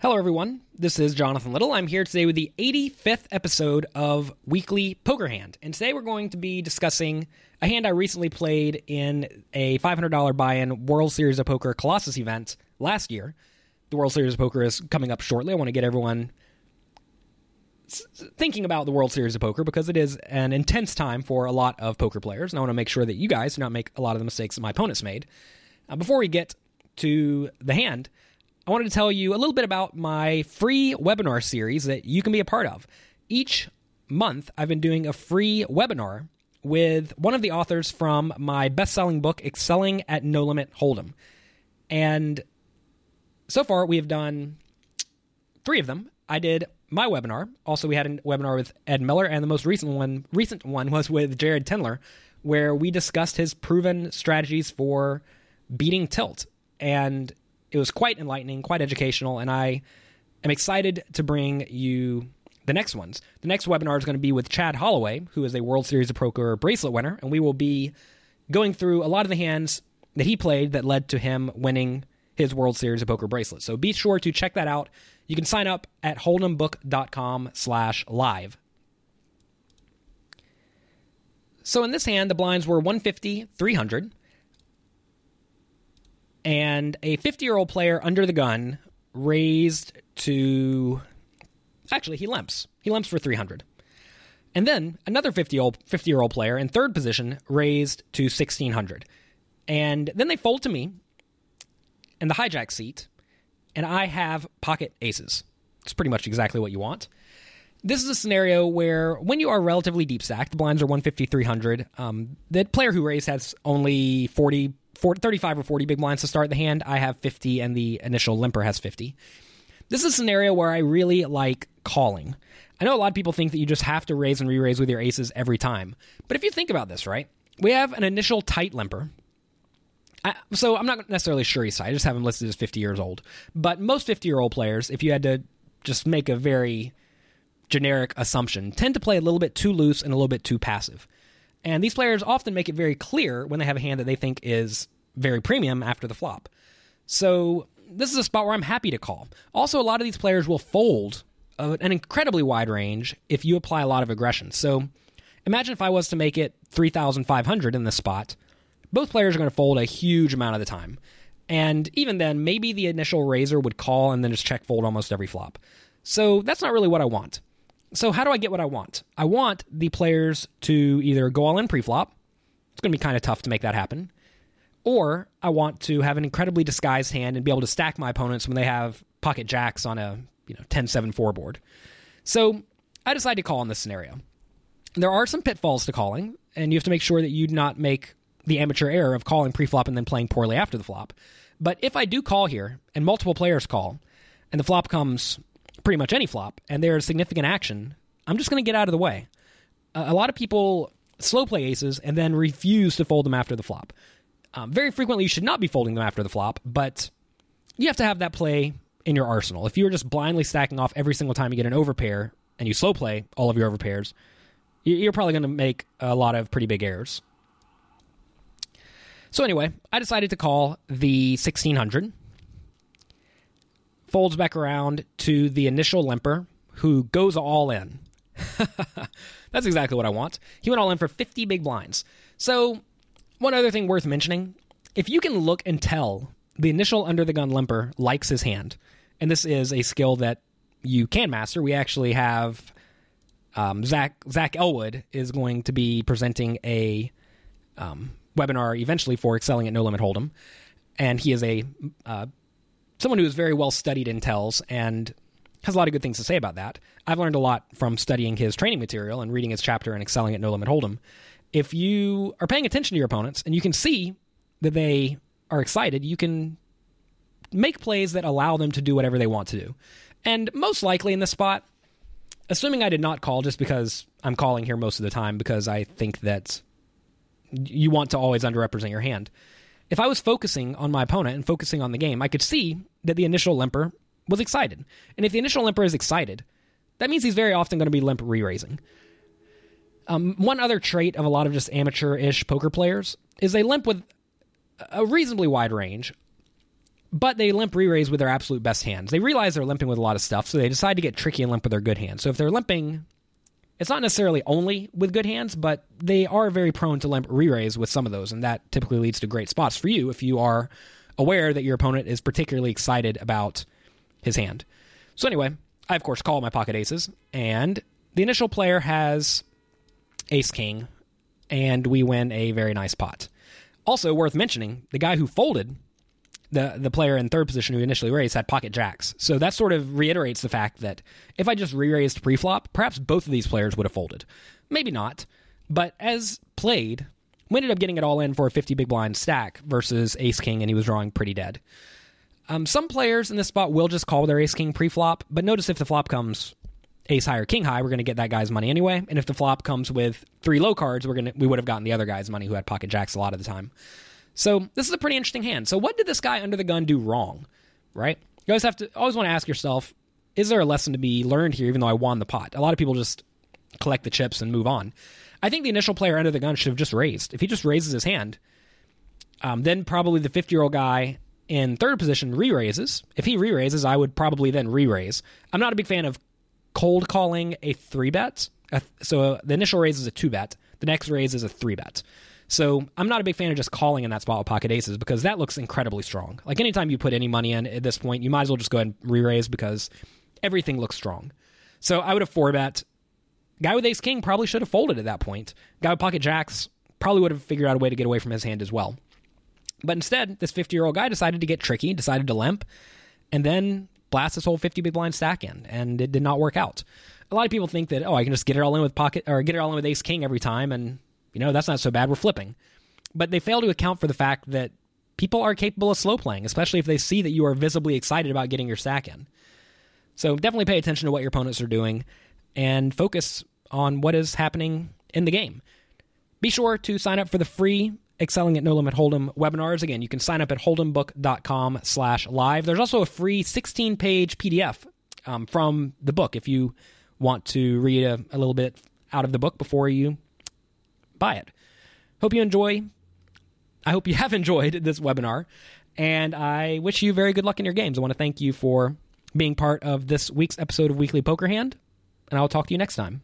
Hello, everyone. This is Jonathan Little. I'm here today with the 85th episode of Weekly Poker Hand. And today we're going to be discussing a hand I recently played in a $500 buy in World Series of Poker Colossus event last year. The World Series of Poker is coming up shortly. I want to get everyone thinking about the World Series of Poker because it is an intense time for a lot of poker players. And I want to make sure that you guys do not make a lot of the mistakes that my opponents made. Uh, before we get to the hand, I wanted to tell you a little bit about my free webinar series that you can be a part of. Each month, I've been doing a free webinar with one of the authors from my best selling book, Excelling at No Limit Hold'em. And so far, we have done three of them. I did my webinar. Also, we had a webinar with Ed Miller, and the most recent one, recent one was with Jared Tendler, where we discussed his proven strategies for beating tilt. And it was quite enlightening, quite educational, and I am excited to bring you the next ones. The next webinar is going to be with Chad Holloway, who is a World Series of Poker bracelet winner, and we will be going through a lot of the hands that he played that led to him winning his World Series of Poker bracelet. So be sure to check that out. You can sign up at holdembook.com slash live. So in this hand, the blinds were 150, 300 and a 50 year old player under the gun raised to. Actually, he limps. He limps for 300. And then another 50 old 50 year old player in third position raised to 1600. And then they fold to me in the hijack seat, and I have pocket aces. It's pretty much exactly what you want. This is a scenario where when you are relatively deep stacked, the blinds are 150, 300. Um, the player who raised has only 40 40, 35 or 40 big blinds to start the hand. I have 50, and the initial limper has 50. This is a scenario where I really like calling. I know a lot of people think that you just have to raise and re raise with your aces every time. But if you think about this, right? We have an initial tight limper. I, so I'm not necessarily sure he's tight. I just have him listed as 50 years old. But most 50 year old players, if you had to just make a very generic assumption, tend to play a little bit too loose and a little bit too passive. And these players often make it very clear when they have a hand that they think is very premium after the flop. So this is a spot where I'm happy to call. Also, a lot of these players will fold uh, an incredibly wide range if you apply a lot of aggression. So imagine if I was to make it 3,500 in this spot. Both players are going to fold a huge amount of the time. And even then, maybe the initial raiser would call and then just check fold almost every flop. So that's not really what I want. So how do I get what I want? I want the players to either go all in pre-flop. It's going to be kind of tough to make that happen. Or I want to have an incredibly disguised hand and be able to stack my opponents when they have pocket jacks on a, you know, 10-7-4 board. So I decided to call in this scenario. There are some pitfalls to calling, and you have to make sure that you do not make the amateur error of calling pre-flop and then playing poorly after the flop. But if I do call here and multiple players call, and the flop comes pretty much any flop, and there's significant action, I'm just going to get out of the way. Uh, a lot of people slow play aces and then refuse to fold them after the flop. Um, very frequently, you should not be folding them after the flop, but you have to have that play in your arsenal. If you're just blindly stacking off every single time you get an overpair and you slow play all of your overpairs, you're probably going to make a lot of pretty big errors. So anyway, I decided to call the 1600 folds back around to the initial limper, who goes all in. That's exactly what I want. He went all in for 50 big blinds. So, one other thing worth mentioning if you can look and tell the initial under the gun limper likes his hand, and this is a skill that you can master, we actually have um, Zach Zach Elwood is going to be presenting a um, webinar eventually for excelling at No Limit Hold'em, and he is a uh, someone who is very well studied in tells and has a lot of good things to say about that. I've learned a lot from studying his training material and reading his chapter and excelling at No Limit Hold'em. If you are paying attention to your opponents and you can see that they are excited, you can make plays that allow them to do whatever they want to do. And most likely in this spot, assuming I did not call just because I'm calling here most of the time because I think that you want to always underrepresent your hand if I was focusing on my opponent and focusing on the game, I could see that the initial limper was excited. And if the initial limper is excited, that means he's very often going to be limp re raising. Um, one other trait of a lot of just amateur ish poker players is they limp with a reasonably wide range, but they limp re-raise with their absolute best hands. They realize they're limping with a lot of stuff, so they decide to get tricky and limp with their good hands. So if they're limping, it's not necessarily only with good hands, but they are very prone to limp re-raise with some of those, and that typically leads to great spots for you if you are aware that your opponent is particularly excited about his hand. So anyway, I of course call my pocket aces, and the initial player has ace king, and we win a very nice pot. Also worth mentioning, the guy who folded the the player in third position who initially raised had pocket jacks. So that sort of reiterates the fact that if I just re-raised pre-flop, perhaps both of these players would have folded. Maybe not, but as played, we ended up getting it all in for a 50 big blind stack versus ace king, and he was drawing pretty dead. Um, some players in this spot will just call their ace king pre-flop, but notice if the flop comes ace high or king high, we're going to get that guy's money anyway. And if the flop comes with three low cards, we're gonna we would have gotten the other guy's money who had pocket jacks a lot of the time. So this is a pretty interesting hand. So what did this guy under the gun do wrong? Right? You always have to always want to ask yourself, is there a lesson to be learned here? Even though I won the pot, a lot of people just collect the chips and move on. I think the initial player under the gun should have just raised. If he just raises his hand, um, then probably the 50 year old guy in third position re raises. If he re raises, I would probably then re raise. I'm not a big fan of cold calling a three bet. So uh, the initial raise is a two bet, the next raise is a three bet. So I'm not a big fan of just calling in that spot with pocket aces because that looks incredibly strong. Like anytime you put any money in at this point, you might as well just go ahead and re-raise because everything looks strong. So I would have four bet. Guy with ace king probably should have folded at that point. Guy with pocket jacks probably would have figured out a way to get away from his hand as well. But instead, this 50 year old guy decided to get tricky, decided to limp, and then blast this whole 50 big blind stack in, and it did not work out. A lot of people think that, oh, I can just get it all in with pocket or get it all in with ace king every time, and you know, that's not so bad. We're flipping. But they fail to account for the fact that people are capable of slow playing, especially if they see that you are visibly excited about getting your stack in. So definitely pay attention to what your opponents are doing and focus on what is happening in the game. Be sure to sign up for the free Excelling at No Limit Hold'em webinars. Again, you can sign up at holdembook.com slash live. There's also a free 16-page PDF um, from the book if you want to read a, a little bit out of the book before you buy it. Hope you enjoy. I hope you have enjoyed this webinar, and I wish you very good luck in your games. I want to thank you for being part of this week's episode of Weekly Poker Hand, and I'll talk to you next time.